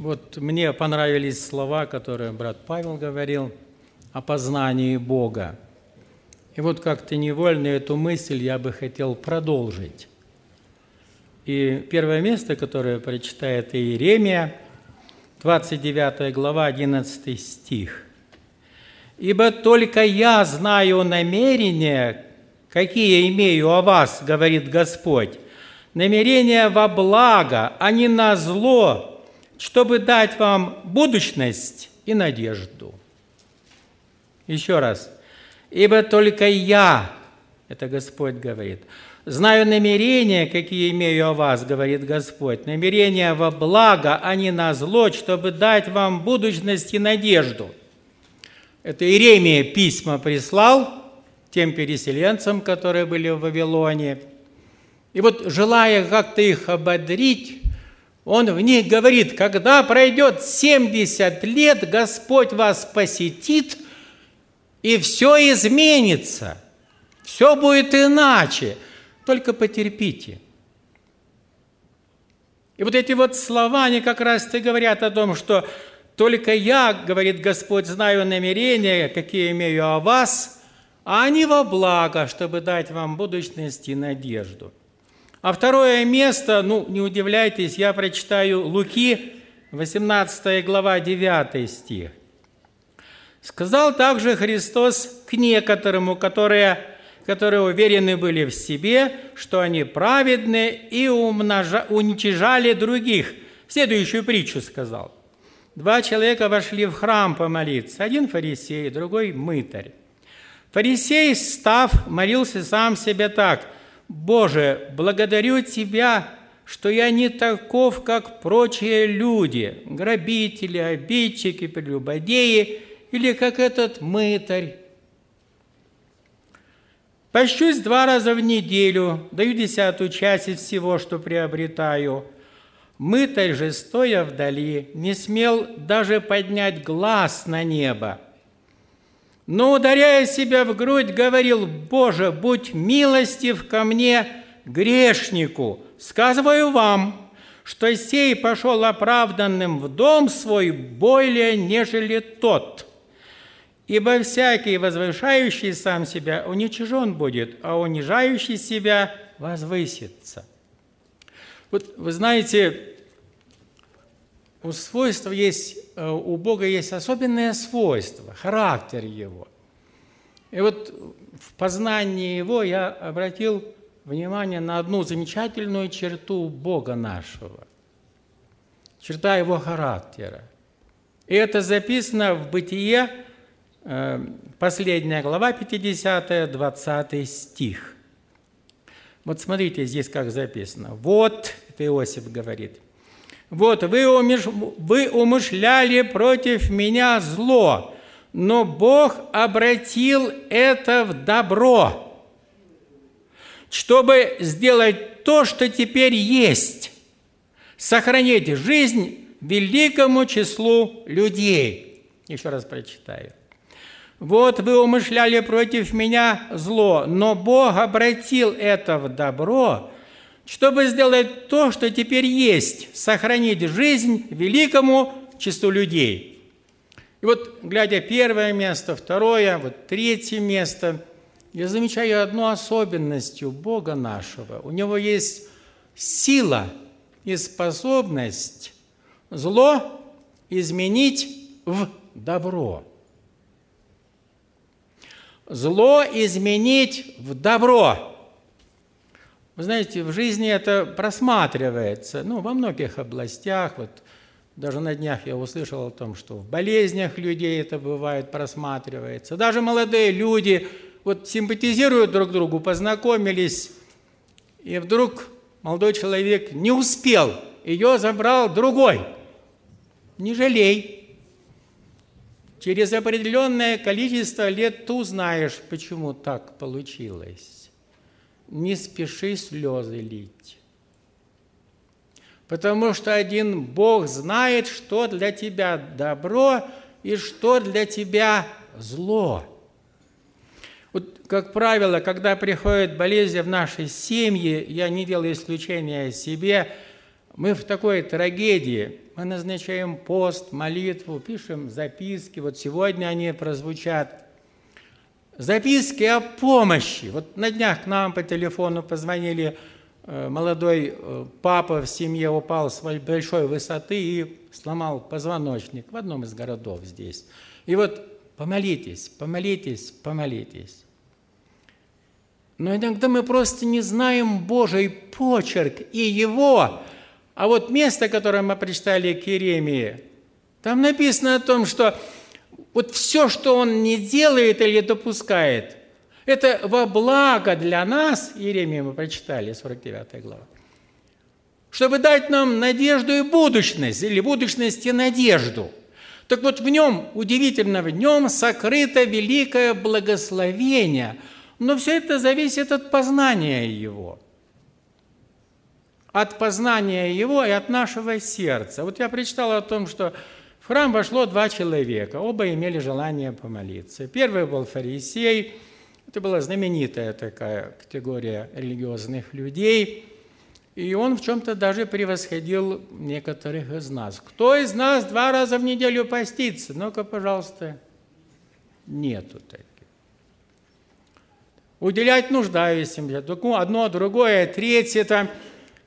Вот мне понравились слова, которые брат Павел говорил о познании Бога. И вот как-то невольно эту мысль я бы хотел продолжить. И первое место, которое прочитает Иеремия, 29 глава, 11 стих. «Ибо только я знаю намерения, какие имею о вас, говорит Господь, намерения во благо, а не на зло, чтобы дать вам будущность и надежду. Еще раз. Ибо только я, это Господь говорит, знаю намерения, какие имею о вас, говорит Господь, намерения во благо, а не на зло, чтобы дать вам будущность и надежду. Это Иеремия письма прислал тем переселенцам, которые были в Вавилоне. И вот, желая как-то их ободрить, он в них говорит, когда пройдет 70 лет, Господь вас посетит, и все изменится, все будет иначе, только потерпите. И вот эти вот слова, они как раз-то говорят о том, что только я, говорит Господь, знаю намерения, какие имею о вас, а они во благо, чтобы дать вам будущность и надежду – а второе место, ну, не удивляйтесь, я прочитаю Луки, 18 глава, 9 стих. «Сказал также Христос к некоторым, которые, которые уверены были в себе, что они праведны и умножа, уничижали других». Следующую притчу сказал. Два человека вошли в храм помолиться, один фарисей, другой мытарь. Фарисей, став, молился сам себе так – Боже, благодарю Тебя, что я не таков, как прочие люди, грабители, обидчики, прелюбодеи, или как этот мытарь. Пощусь два раза в неделю, даю десятую часть из всего, что приобретаю. Мытарь же, стоя вдали, не смел даже поднять глаз на небо – но, ударяя себя в грудь, говорил, «Боже, будь милостив ко мне, грешнику! Сказываю вам, что сей пошел оправданным в дом свой более, нежели тот. Ибо всякий, возвышающий сам себя, уничижен будет, а унижающий себя возвысится». Вот вы знаете, у свойства есть, э, у Бога есть особенное свойство, характер Его. И вот в познании Его я обратил внимание на одну замечательную черту Бога нашего, черта Его характера. И это записано в Бытие, э, последняя глава, 50, 20 стих. Вот смотрите здесь, как записано. Вот, это Иосиф говорит – вот вы, умеш... вы умышляли против меня зло, но Бог обратил это в добро, чтобы сделать то, что теперь есть, сохранить жизнь великому числу людей. Еще раз прочитаю. Вот вы умышляли против меня зло, но Бог обратил это в добро, чтобы сделать то, что теперь есть, сохранить жизнь великому числу людей. И вот, глядя первое место, второе, вот третье место, я замечаю одну особенность у Бога нашего. У Него есть сила и способность зло изменить в добро. Зло изменить в добро. Вы знаете, в жизни это просматривается, ну, во многих областях. Вот даже на днях я услышал о том, что в болезнях людей это бывает, просматривается. Даже молодые люди вот симпатизируют друг другу, познакомились, и вдруг молодой человек не успел, ее забрал другой. Не жалей. Через определенное количество лет ты узнаешь, почему так получилось не спеши слезы лить. Потому что один Бог знает, что для тебя добро и что для тебя зло. Вот, как правило, когда приходит болезнь в нашей семье, я не делаю исключения себе, мы в такой трагедии, мы назначаем пост, молитву, пишем записки. Вот сегодня они прозвучат. Записки о помощи. Вот на днях к нам по телефону позвонили э, молодой э, папа в семье упал с большой высоты и сломал позвоночник в одном из городов здесь. И вот помолитесь, помолитесь, помолитесь. Но иногда мы просто не знаем Божий почерк и его. А вот место, которое мы прочитали к Иеремии, там написано о том, что вот все, что он не делает или допускает, это во благо для нас, Иеремия мы прочитали, 49 глава, чтобы дать нам надежду и будущность, или будущность и надежду. Так вот в нем, удивительно, в нем сокрыто великое благословение – но все это зависит от познания Его. От познания Его и от нашего сердца. Вот я прочитал о том, что храм вошло два человека, оба имели желание помолиться. Первый был фарисей, это была знаменитая такая категория религиозных людей, и он в чем-то даже превосходил некоторых из нас. Кто из нас два раза в неделю постится? Ну-ка, пожалуйста. Нету таких уделять нуждающимся, одно, другое, третье. Там.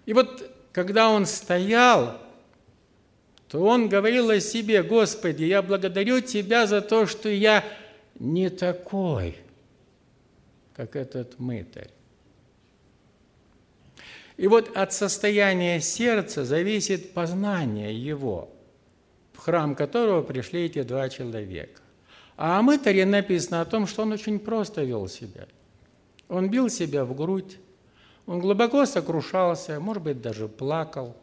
И вот когда он стоял, то он говорил о себе, Господи, я благодарю Тебя за то, что я не такой, как этот мытарь. И вот от состояния сердца зависит познание его, в храм которого пришли эти два человека. А о мытаре написано о том, что он очень просто вел себя – он бил себя в грудь, он глубоко сокрушался, может быть, даже плакал,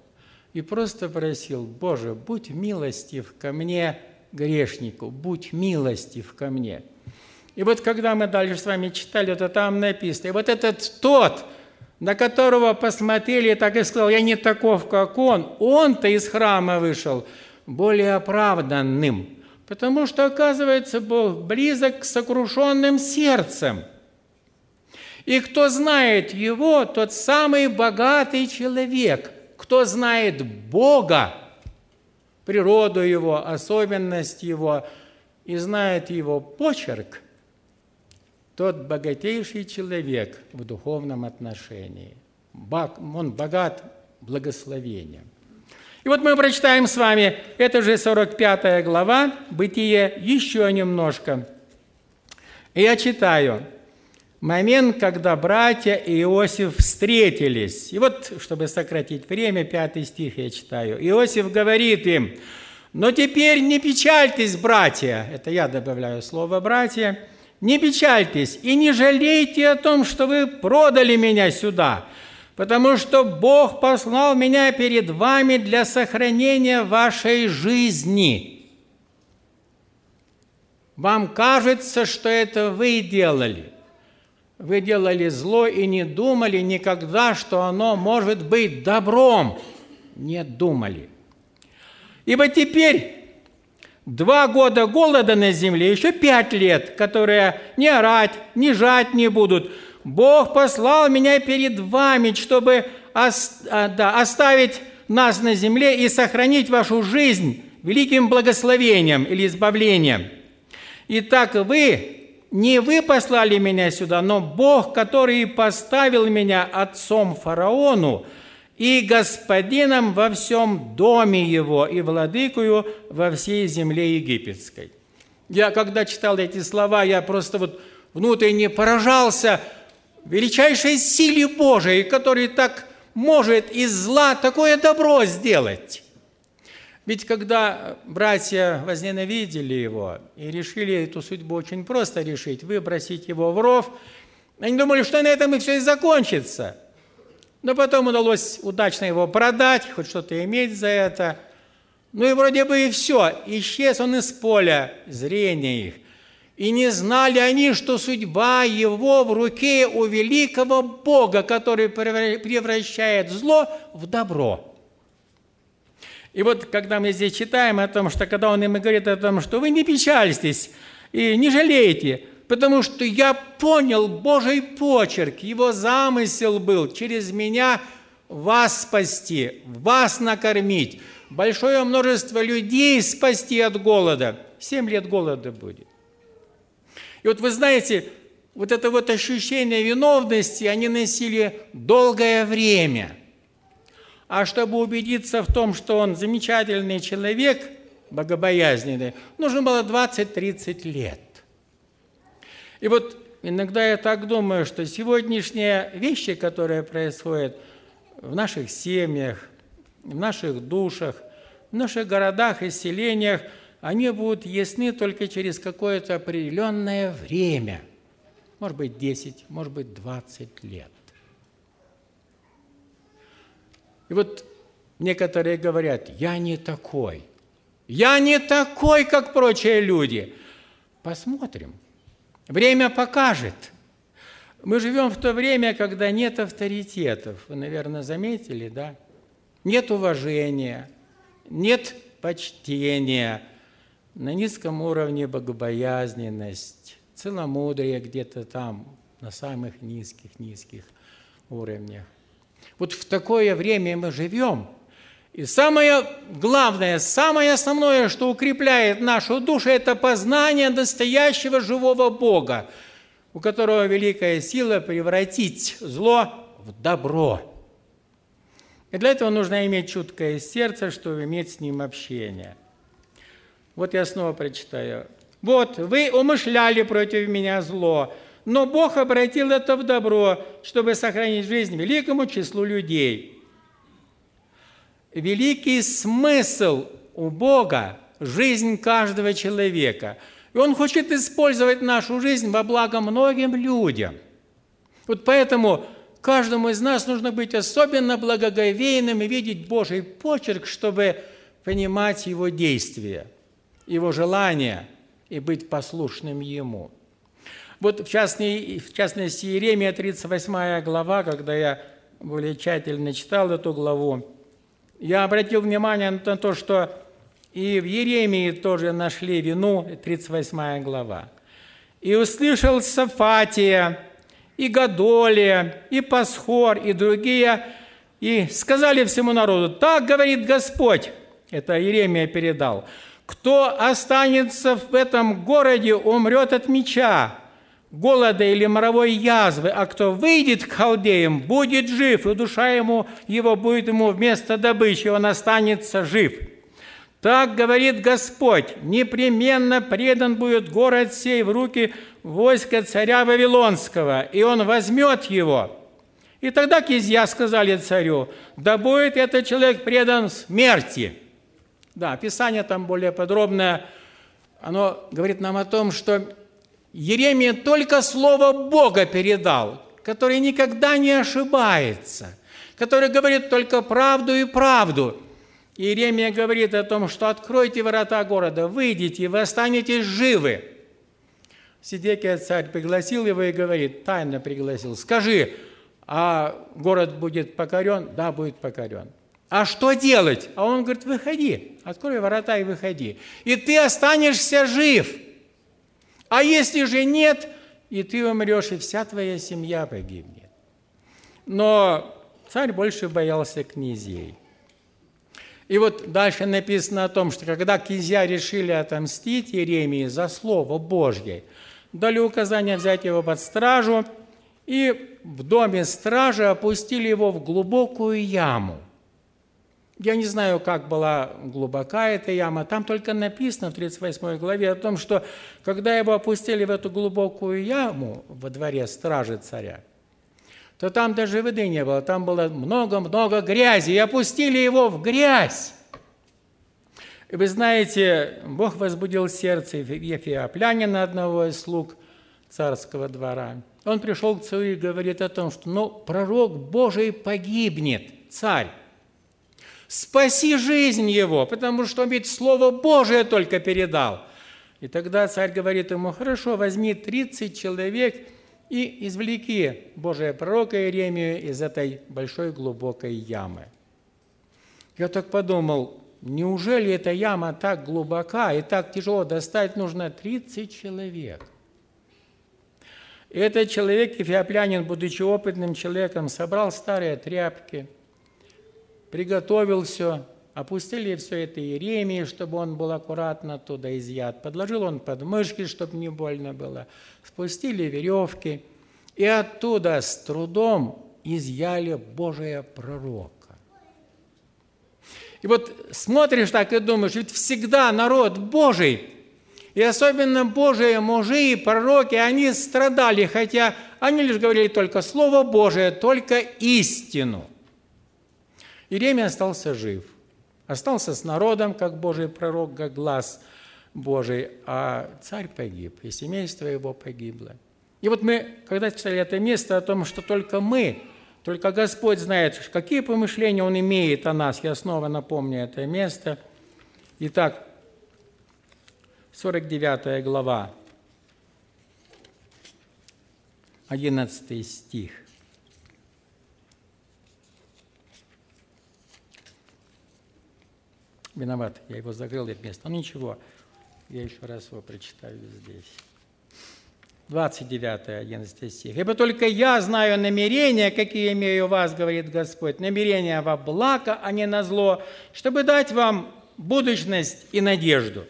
и просто просил, «Боже, будь милостив ко мне, грешнику, будь милостив ко мне». И вот когда мы дальше с вами читали, то там написано, и вот этот тот, на которого посмотрели, так и сказал, я не таков, как он, он-то из храма вышел более оправданным, потому что, оказывается, Бог близок к сокрушенным сердцем – и кто знает его, тот самый богатый человек. Кто знает Бога, природу его, особенность его, и знает его почерк, тот богатейший человек в духовном отношении. Он богат благословением. И вот мы прочитаем с вами, это же 45 глава, Бытие, еще немножко. И я читаю – момент, когда братья и Иосиф встретились. И вот, чтобы сократить время, пятый стих я читаю. Иосиф говорит им, но теперь не печальтесь, братья, это я добавляю слово «братья», не печальтесь и не жалейте о том, что вы продали меня сюда, потому что Бог послал меня перед вами для сохранения вашей жизни. Вам кажется, что это вы делали – вы делали зло и не думали никогда, что оно может быть добром. Не думали. Ибо теперь два года голода на земле, еще пять лет, которые не орать, не жать не будут. Бог послал меня перед вами, чтобы а, оставить нас на земле и сохранить вашу жизнь великим благословением или избавлением. Итак, вы не вы послали меня сюда, но Бог, который поставил меня отцом фараону и господином во всем доме его и владыкою во всей земле египетской». Я, когда читал эти слова, я просто вот внутренне поражался величайшей силе Божией, который так может из зла такое добро сделать. Ведь когда братья возненавидели его и решили эту судьбу очень просто решить, выбросить его в ров, они думали, что на этом и все и закончится. Но потом удалось удачно его продать, хоть что-то иметь за это. Ну и вроде бы и все. Исчез он из поля зрения их. И не знали они, что судьба его в руке у великого Бога, который превращает зло в добро. И вот когда мы здесь читаем о том, что когда он им говорит о том, что вы не печальтесь и не жалейте, потому что я понял Божий почерк, его замысел был через меня вас спасти, вас накормить, большое множество людей спасти от голода. Семь лет голода будет. И вот вы знаете, вот это вот ощущение виновности они носили долгое время. А чтобы убедиться в том, что он замечательный человек, богобоязненный, нужно было 20-30 лет. И вот иногда я так думаю, что сегодняшние вещи, которые происходят в наших семьях, в наших душах, в наших городах и селениях, они будут ясны только через какое-то определенное время. Может быть, 10, может быть, 20 лет. И вот некоторые говорят, я не такой. Я не такой, как прочие люди. Посмотрим. Время покажет. Мы живем в то время, когда нет авторитетов. Вы, наверное, заметили, да? Нет уважения, нет почтения, на низком уровне богобоязненность, целомудрие где-то там, на самых низких-низких уровнях. Вот в такое время мы живем – и самое главное, самое основное, что укрепляет нашу душу, это познание настоящего живого Бога, у которого великая сила превратить зло в добро. И для этого нужно иметь чуткое сердце, чтобы иметь с ним общение. Вот я снова прочитаю. «Вот, вы умышляли против меня зло, но Бог обратил это в добро, чтобы сохранить жизнь великому числу людей» великий смысл у Бога – жизнь каждого человека. И Он хочет использовать нашу жизнь во благо многим людям. Вот поэтому каждому из нас нужно быть особенно благоговейным и видеть Божий почерк, чтобы понимать Его действия, Его желания и быть послушным Ему. Вот в, частности, в частности Иеремия 38 глава, когда я более тщательно читал эту главу, я обратил внимание на то, что и в Еремии тоже нашли вину, 38 глава. «И услышал Сафатия, и Гадолия, и Пасхор, и другие, и сказали всему народу, так говорит Господь, это Иеремия передал, кто останется в этом городе, умрет от меча, голода или моровой язвы, а кто выйдет к халдеям, будет жив, и душа ему, его будет ему вместо добычи, он останется жив. Так говорит Господь, непременно предан будет город сей в руки войска царя Вавилонского, и он возьмет его. И тогда кизья сказали царю, да будет этот человек предан смерти. Да, Писание там более подробное, оно говорит нам о том, что Еремия только слово Бога передал, который никогда не ошибается, который говорит только правду и правду. Иеремия говорит о том, что откройте ворота города, выйдите, вы останетесь живы. Сидекия царь пригласил его и говорит, тайно пригласил, скажи, а город будет покорен? Да, будет покорен. А что делать? А он говорит, выходи, открой ворота и выходи. И ты останешься жив – а если же нет, и ты умрешь, и вся твоя семья погибнет. Но царь больше боялся князей. И вот дальше написано о том, что когда князья решили отомстить Еремии за слово Божье, дали указание взять его под стражу, и в доме стражи опустили его в глубокую яму – я не знаю, как была глубока эта яма. Там только написано в 38 главе о том, что когда его опустили в эту глубокую яму во дворе стражи царя, то там даже воды не было, там было много-много грязи, и опустили его в грязь. И вы знаете, Бог возбудил сердце Ефиоплянина, одного из слуг царского двора. Он пришел к царю и говорит о том, что ну, пророк Божий погибнет, царь. Спаси жизнь его, потому что он ведь Слово Божие только передал. И тогда царь говорит ему, хорошо, возьми 30 человек и извлеки Божие пророка Иеремию из этой большой глубокой ямы. Я так подумал, неужели эта яма так глубока и так тяжело достать, нужно 30 человек. Этот человек, эфиоплянин, будучи опытным человеком, собрал старые тряпки – приготовил все, Опустили все это Иеремии, чтобы он был аккуратно оттуда изъят. Подложил он под мышки, чтобы не больно было. Спустили веревки. И оттуда с трудом изъяли Божия пророка. И вот смотришь так и думаешь, ведь всегда народ Божий, и особенно Божие мужи и пророки, они страдали, хотя они лишь говорили только Слово Божие, только истину. Иеремия остался жив, остался с народом, как Божий пророк, как глаз Божий, а царь погиб, и семейство его погибло. И вот мы, когда читали это место о том, что только мы только Господь знает, какие помышления Он имеет о нас. Я снова напомню это место. Итак, 49 глава, 11 стих. Виноват, я его закрыл, это место. Ну ничего, я еще раз его прочитаю здесь. 29, 11 стих. «Ибо только я знаю намерения, какие имею вас, говорит Господь, намерения во благо, а не на зло, чтобы дать вам будущность и надежду».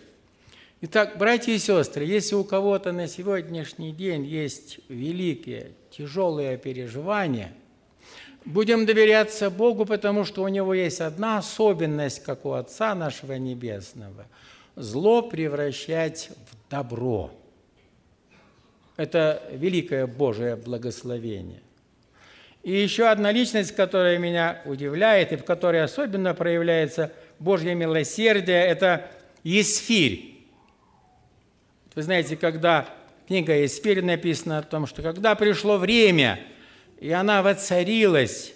Итак, братья и сестры, если у кого-то на сегодняшний день есть великие, тяжелые переживания, будем доверяться Богу, потому что у Него есть одна особенность, как у Отца нашего Небесного – зло превращать в добро – это великое Божие благословение. И еще одна личность, которая меня удивляет и в которой особенно проявляется Божье милосердие, это Есфирь. Вы знаете, когда книга Есфирь написана о том, что когда пришло время, и она воцарилась,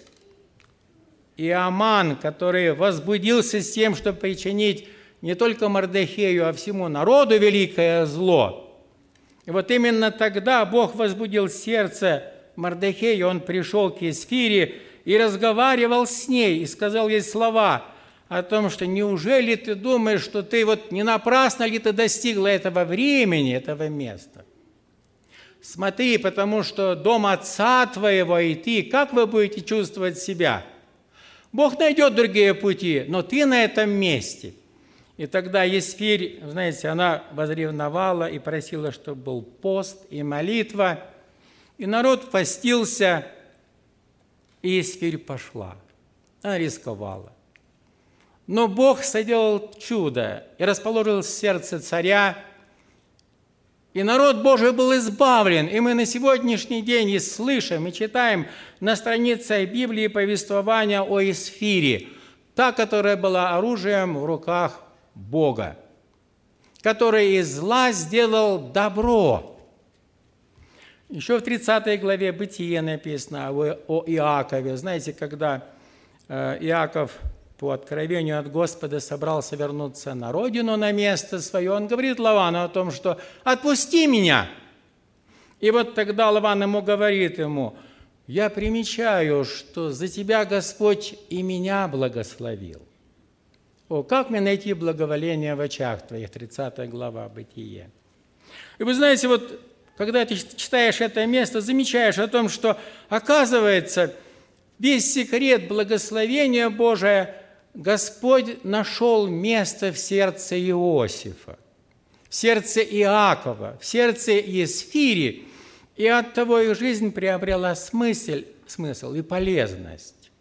и Аман, который возбудился с тем, чтобы причинить не только Мардахею, а всему народу великое зло – и вот именно тогда Бог возбудил сердце Мардахея, он пришел к Есфире и разговаривал с ней, и сказал ей слова о том, что неужели ты думаешь, что ты вот не напрасно ли ты достигла этого времени, этого места? Смотри, потому что дом отца твоего и ты, как вы будете чувствовать себя? Бог найдет другие пути, но ты на этом месте – и тогда Есфирь, знаете, она возревновала и просила, чтобы был пост и молитва. И народ постился, и Есфирь пошла. Она рисковала. Но Бог соделал чудо и расположил сердце царя, и народ Божий был избавлен. И мы на сегодняшний день и слышим, и читаем на странице Библии повествования о Исфире, та, которая была оружием в руках Бога, который из зла сделал добро. Еще в 30 главе Бытие написано о Иакове. Знаете, когда э, Иаков по откровению от Господа собрался вернуться на родину, на место свое, он говорит Лавану о том, что «отпусти меня». И вот тогда Лаван ему говорит ему, «Я примечаю, что за тебя Господь и меня благословил». О, как мне найти благоволение в очах твоих, 30 глава Бытие. И вы знаете, вот когда ты читаешь это место, замечаешь о том, что оказывается весь секрет благословения Божия Господь нашел место в сердце Иосифа, в сердце Иакова, в сердце Есфири, и от того их жизнь приобрела смысл, смысл и полезность.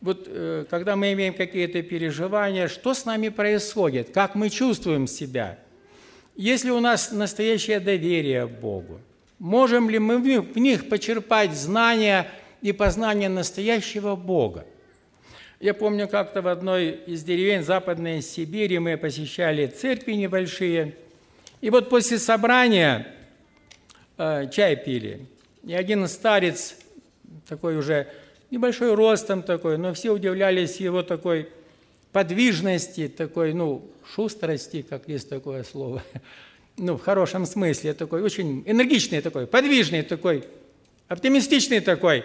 Вот э, когда мы имеем какие-то переживания, что с нами происходит, как мы чувствуем себя, если у нас настоящее доверие Богу, можем ли мы в них почерпать знания и познание настоящего Бога? Я помню, как-то в одной из деревень Западной Сибири мы посещали церкви небольшие, и вот после собрания э, чай пили, и один старец, такой уже небольшой ростом такой, но все удивлялись его такой подвижности, такой, ну, шустрости, как есть такое слово, ну, в хорошем смысле, такой очень энергичный такой, подвижный такой, оптимистичный такой.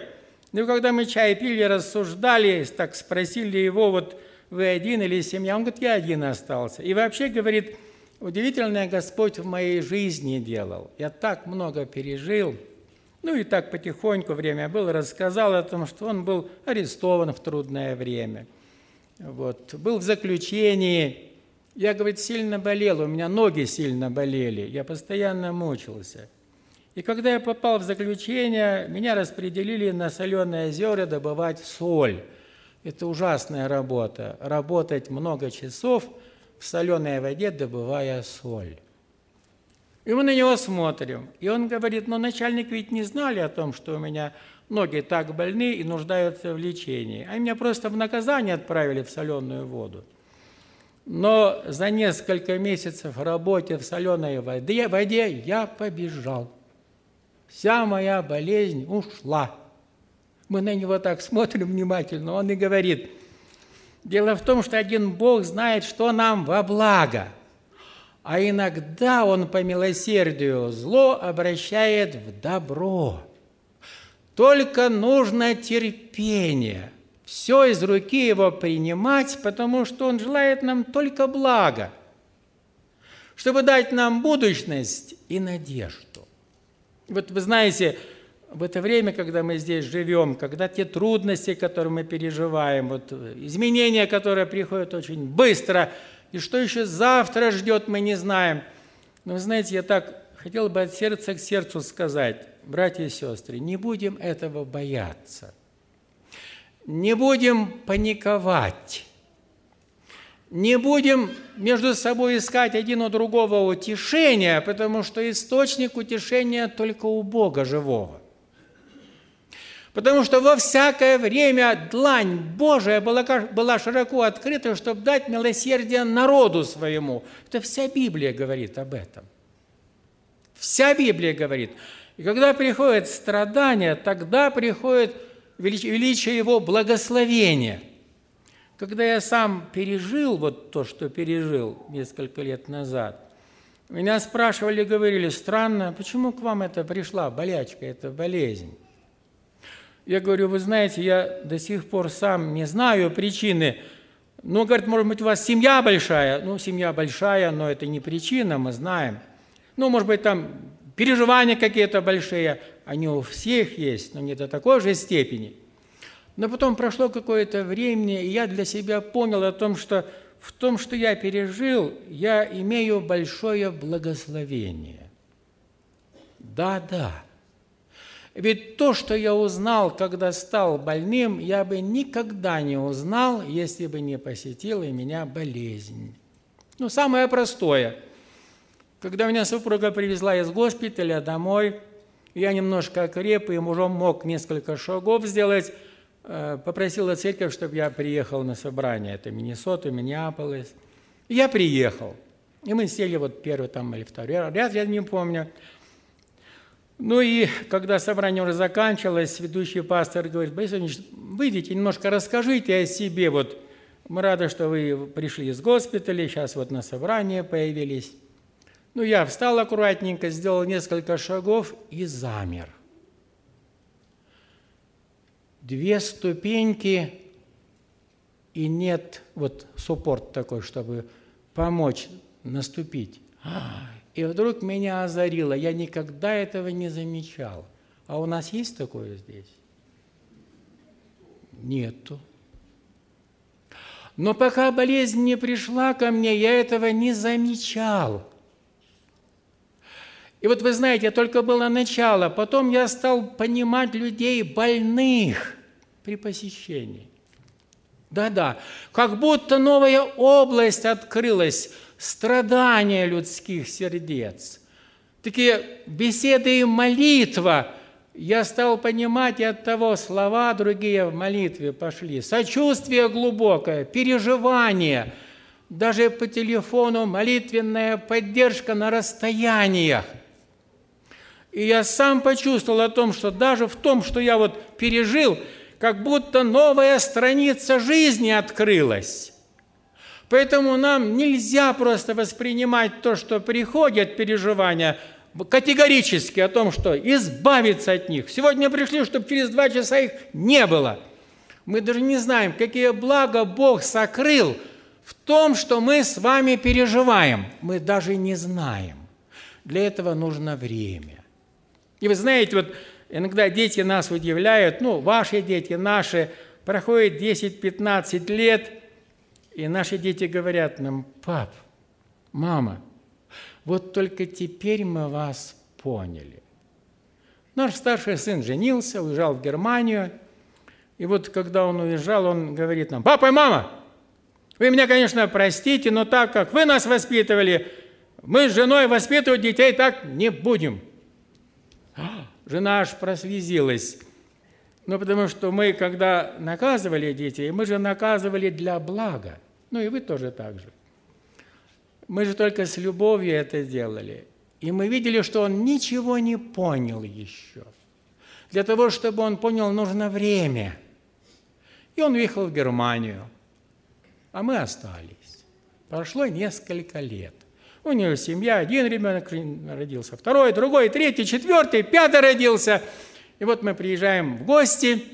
Ну, когда мы чай пили, рассуждали, так спросили его, вот вы один или семья? Он говорит, я один остался. И вообще, говорит, удивительное Господь в моей жизни делал. Я так много пережил – ну и так потихоньку время было, рассказал о том, что он был арестован в трудное время. Вот. Был в заключении. Я, говорит, сильно болел, у меня ноги сильно болели. Я постоянно мучился. И когда я попал в заключение, меня распределили на соленые озера добывать соль. Это ужасная работа. Работать много часов в соленой воде, добывая соль. И мы на него смотрим. И он говорит, ну, начальник ведь не знали о том, что у меня ноги так больны и нуждаются в лечении. Они меня просто в наказание отправили в соленую воду. Но за несколько месяцев работы в соленой воде, воде я побежал. Вся моя болезнь ушла. Мы на него так смотрим внимательно, он и говорит, дело в том, что один Бог знает, что нам во благо, а иногда Он по милосердию зло обращает в добро. Только нужно терпение, все из руки Его принимать, потому что Он желает нам только блага, чтобы дать нам будущность и надежду. Вот вы знаете, в это время, когда мы здесь живем, когда те трудности, которые мы переживаем, вот изменения, которые приходят очень быстро, и что еще завтра ждет, мы не знаем. Но вы знаете, я так хотел бы от сердца к сердцу сказать, братья и сестры, не будем этого бояться. Не будем паниковать. Не будем между собой искать один у другого утешения, потому что источник утешения только у Бога живого. Потому что во всякое время длань Божия была, была широко открыта, чтобы дать милосердие народу своему. Это вся Библия говорит об этом. Вся Библия говорит. И когда приходит страдание, тогда приходит величие Его благословения. Когда я сам пережил вот то, что пережил несколько лет назад, меня спрашивали, говорили, странно, почему к вам это пришла болячка, эта болезнь? Я говорю, вы знаете, я до сих пор сам не знаю причины. Ну, говорит, может быть, у вас семья большая. Ну, семья большая, но это не причина, мы знаем. Ну, может быть, там переживания какие-то большие, они у всех есть, но не до такой же степени. Но потом прошло какое-то время, и я для себя понял о том, что в том, что я пережил, я имею большое благословение. Да, да. Ведь то, что я узнал, когда стал больным, я бы никогда не узнал, если бы не посетила меня болезнь. Ну, самое простое – когда меня супруга привезла из госпиталя домой, я немножко окреп и уже мог несколько шагов сделать, попросила церковь, чтобы я приехал на собрание. Это Миннесота, Миннеаполис. я приехал. И мы сели вот первый там или второй ряд, я не помню. Ну и когда собрание уже заканчивалось, ведущий пастор говорит, Борис Ильич, выйдите, немножко расскажите о себе. Вот мы рады, что вы пришли из госпиталя, сейчас вот на собрание появились. Ну, я встал аккуратненько, сделал несколько шагов и замер. Две ступеньки, и нет вот суппорт такой, чтобы помочь наступить. И вдруг меня озарило. Я никогда этого не замечал. А у нас есть такое здесь? Нету. Но пока болезнь не пришла ко мне, я этого не замечал. И вот вы знаете, только было начало, потом я стал понимать людей больных при посещении. Да-да, как будто новая область открылась, страдания людских сердец. Такие беседы и молитва. Я стал понимать, и от того слова другие в молитве пошли. Сочувствие глубокое, переживание, даже по телефону молитвенная поддержка на расстояниях. И я сам почувствовал о том, что даже в том, что я вот пережил, как будто новая страница жизни открылась. Поэтому нам нельзя просто воспринимать то, что приходят переживания, категорически о том, что избавиться от них. Сегодня пришли, чтобы через два часа их не было. Мы даже не знаем, какие блага Бог сокрыл в том, что мы с вами переживаем. Мы даже не знаем. Для этого нужно время. И вы знаете, вот иногда дети нас удивляют, ну, ваши дети, наши, проходит 10-15 лет, И наши дети говорят нам, пап, мама, вот только теперь мы вас поняли. Наш старший сын женился, уезжал в Германию. И вот когда он уезжал, он говорит нам, папа и мама, вы меня, конечно, простите, но так как вы нас воспитывали, мы с женой воспитывать детей так не будем. Жена аж прослезилась. Ну, потому что мы, когда наказывали детей, мы же наказывали для блага. Ну, и вы тоже так же. Мы же только с любовью это делали. И мы видели, что он ничего не понял еще. Для того, чтобы он понял, нужно время. И он уехал в Германию. А мы остались. Прошло несколько лет. У него семья, один ребенок родился, второй, другой, третий, четвертый, пятый родился – и вот мы приезжаем в гости,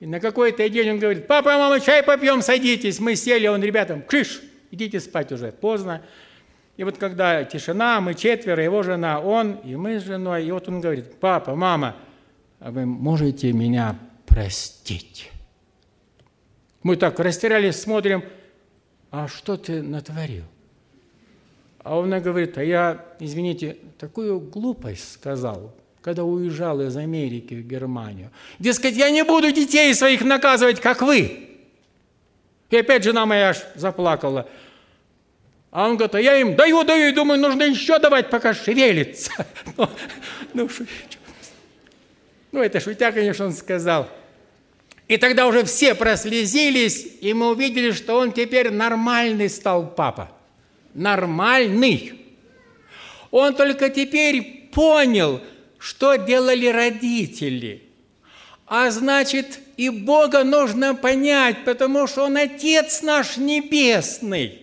и на какой-то день он говорит, папа, мама, чай попьем, садитесь. Мы сели, он ребятам, кыш, идите спать уже, поздно. И вот когда тишина, мы четверо, его жена, он, и мы с женой, и вот он говорит, папа, мама, а вы можете меня простить? Мы так растерялись, смотрим, а что ты натворил? А он говорит, а я, извините, такую глупость сказал когда уезжал из Америки в Германию. Дескать, я не буду детей своих наказывать, как вы. И опять жена моя аж заплакала. А он говорит, а я им даю, даю, и думаю, нужно еще давать, пока шевелится. Ну, ну, ну, это шутя, конечно, он сказал. И тогда уже все прослезились, и мы увидели, что он теперь нормальный стал папа. Нормальный. Он только теперь понял, что делали родители. А значит, и Бога нужно понять, потому что Он Отец наш Небесный.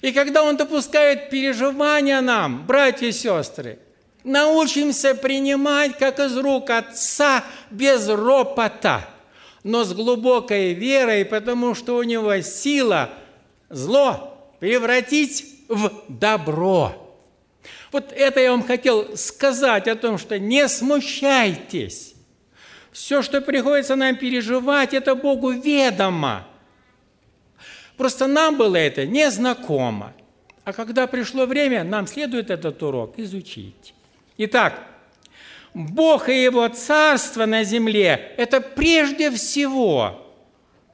И когда Он допускает переживания нам, братья и сестры, научимся принимать, как из рук Отца, без ропота, но с глубокой верой, потому что у Него сила зло превратить в добро. Вот это я вам хотел сказать о том, что не смущайтесь. Все, что приходится нам переживать, это Богу ведомо. Просто нам было это незнакомо. А когда пришло время, нам следует этот урок изучить. Итак, Бог и Его Царство на земле – это прежде всего.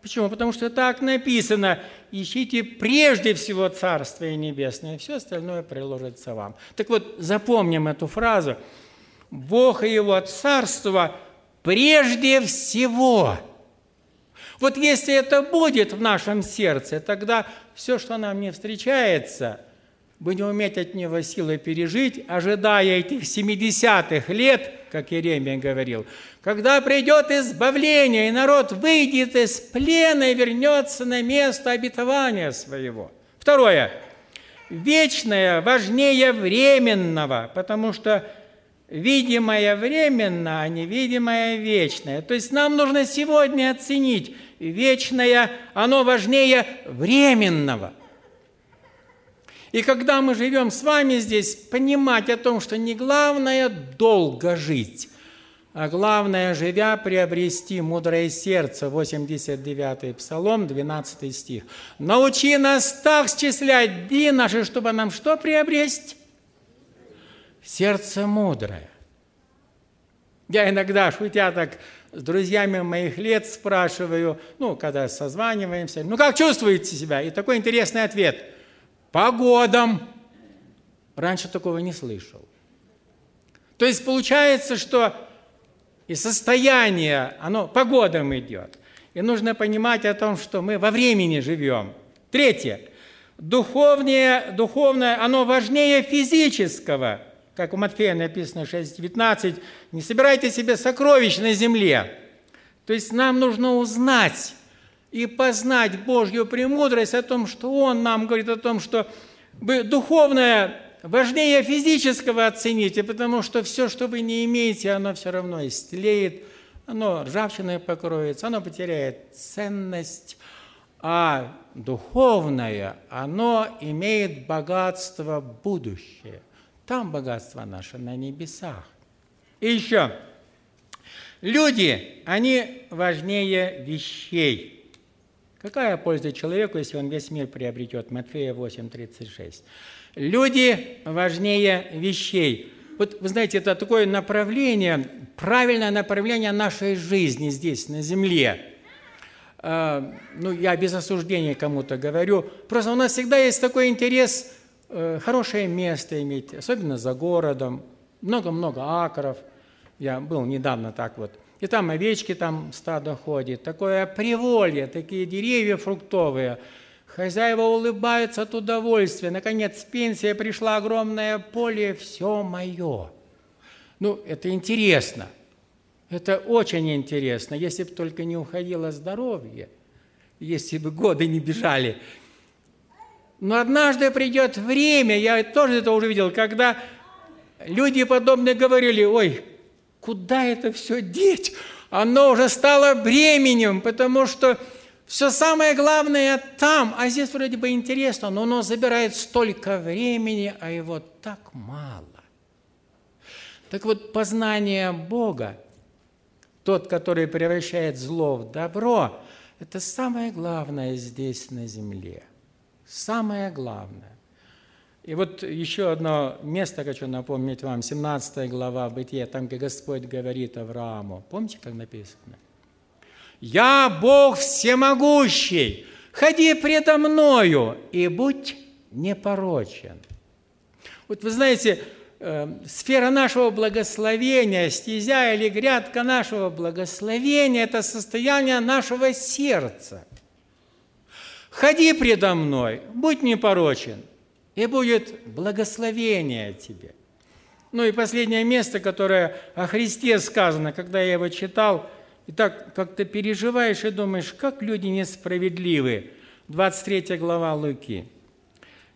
Почему? Потому что так написано – ищите прежде всего Царствие Небесное, и все остальное приложится вам. Так вот, запомним эту фразу. Бог и Его Царство прежде всего. Вот если это будет в нашем сердце, тогда все, что нам не встречается, будем уметь от Него силы пережить, ожидая этих 70-х лет, как Иеремия говорил, когда придет избавление, и народ выйдет из плена и вернется на место обетования своего. Второе. Вечное важнее временного, потому что видимое временно, а невидимое вечное. То есть нам нужно сегодня оценить вечное, оно важнее временного. И когда мы живем с вами здесь, понимать о том, что не главное долго жить, а главное, живя, приобрести мудрое сердце, 89-й Псалом, 12 стих. Научи нас так счислять дни наши, чтобы нам что приобрести? Сердце мудрое. Я иногда, шутя так, с друзьями моих лет спрашиваю, ну, когда созваниваемся, ну, как чувствуете себя? И такой интересный ответ. По годам. Раньше такого не слышал. То есть получается, что и состояние, оно по годам идет. И нужно понимать о том, что мы во времени живем. Третье. Духовное, духовное, оно важнее физического. Как у Матфея написано 6.19. Не собирайте себе сокровищ на земле. То есть нам нужно узнать и познать Божью премудрость о том, что Он нам говорит о том, что духовное Важнее физического оцените, потому что все, что вы не имеете, оно все равно истлеет, оно ржавчиной покроется, оно потеряет ценность. А духовное, оно имеет богатство будущее. Там богатство наше на небесах. И еще, люди, они важнее вещей. Какая польза человеку, если он весь мир приобретет? Матфея 8:36. Люди важнее вещей. Вот вы знаете, это такое направление, правильное направление нашей жизни здесь, на земле. А, ну, я без осуждения кому-то говорю. Просто у нас всегда есть такой интерес э, хорошее место иметь, особенно за городом. Много-много акров. Я был недавно так вот. И там овечки, там стадо ходит. Такое приволье, такие деревья фруктовые. Хозяева улыбаются от удовольствия. Наконец, пенсия пришла, огромное поле, все мое. Ну, это интересно. Это очень интересно, если бы только не уходило здоровье, если бы годы не бежали. Но однажды придет время, я тоже это уже видел, когда люди подобные говорили, ой, куда это все деть? Оно уже стало бременем, потому что все самое главное там, а здесь вроде бы интересно, но оно забирает столько времени, а его так мало. Так вот, познание Бога тот, который превращает зло в добро, это самое главное здесь на земле. Самое главное. И вот еще одно место хочу напомнить вам, 17 глава Бытия, там, где Господь говорит Аврааму. Помните, как написано? «Я Бог всемогущий, ходи предо мною и будь непорочен». Вот вы знаете, Э, сфера нашего благословения, стезя или грядка нашего благословения – это состояние нашего сердца. Ходи предо мной, будь непорочен, и будет благословение тебе. Ну и последнее место, которое о Христе сказано, когда я его читал, и так как-то переживаешь и думаешь, как люди несправедливы. 23 глава Луки –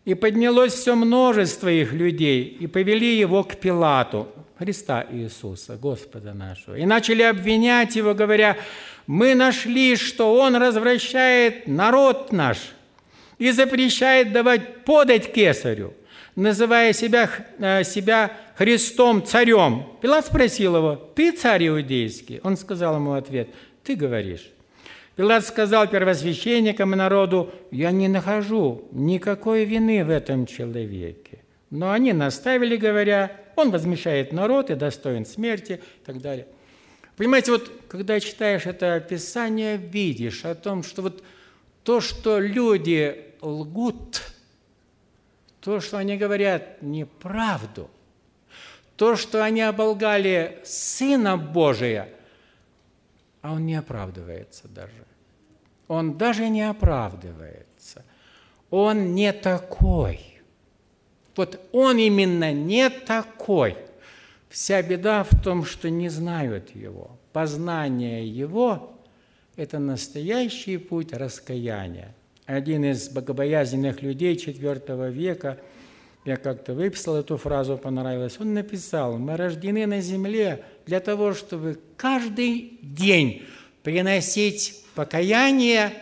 и поднялось все множество их людей, и повели его к Пилату, Христа Иисуса, Господа нашего, и начали обвинять его, говоря, мы нашли, что он развращает народ наш и запрещает давать подать кесарю, называя себя, э, себя Христом царем. Пилат спросил его, ты царь иудейский? Он сказал ему ответ, ты говоришь. Пилат сказал первосвященникам и народу, я не нахожу никакой вины в этом человеке. Но они наставили, говоря, он возмещает народ и достоин смерти и так далее. Понимаете, вот когда читаешь это описание, видишь о том, что вот то, что люди лгут, то, что они говорят неправду, то, что они оболгали Сына Божия, а он не оправдывается даже он даже не оправдывается. Он не такой. Вот он именно не такой. Вся беда в том, что не знают его. Познание его – это настоящий путь раскаяния. Один из богобоязненных людей IV века, я как-то выписал эту фразу, понравилось, он написал, мы рождены на земле для того, чтобы каждый день приносить покаяние,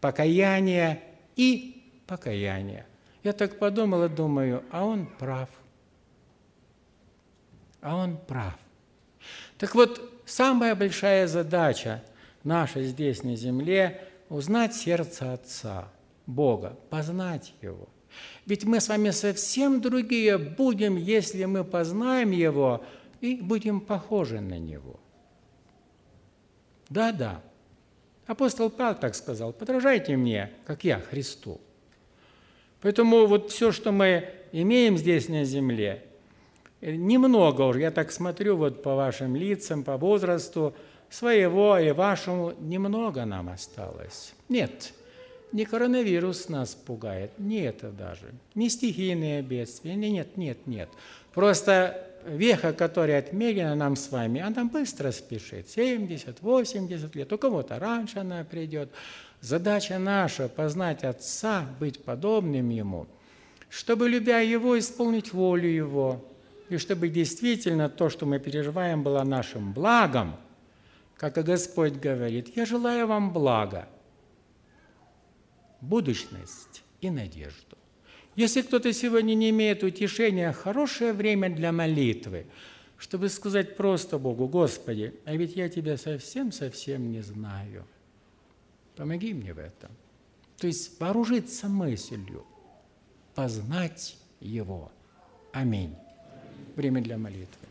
покаяние и покаяние. Я так подумал и думаю, а он прав. А он прав. Так вот, самая большая задача наша здесь на земле – узнать сердце Отца, Бога, познать Его. Ведь мы с вами совсем другие будем, если мы познаем Его и будем похожи на Него. Да-да. Апостол Павел так сказал, подражайте мне, как я Христу. Поэтому вот все, что мы имеем здесь на земле, немного уже, я так смотрю вот по вашим лицам, по возрасту, своего и вашему, немного нам осталось. Нет, не коронавирус нас пугает, не это даже, не стихийные бедствия, нет, нет, нет. Просто веха, которая отмерена нам с вами, она быстро спешит, 70, 80 лет, у кого-то раньше она придет. Задача наша – познать Отца, быть подобным Ему, чтобы, любя Его, исполнить волю Его, и чтобы действительно то, что мы переживаем, было нашим благом, как и Господь говорит, «Я желаю вам блага, будущность и надежду». Если кто-то сегодня не имеет утешения, хорошее время для молитвы, чтобы сказать просто Богу, Господи, а ведь я Тебя совсем-совсем не знаю. Помоги мне в этом. То есть вооружиться мыслью, познать Его. Аминь. Время для молитвы.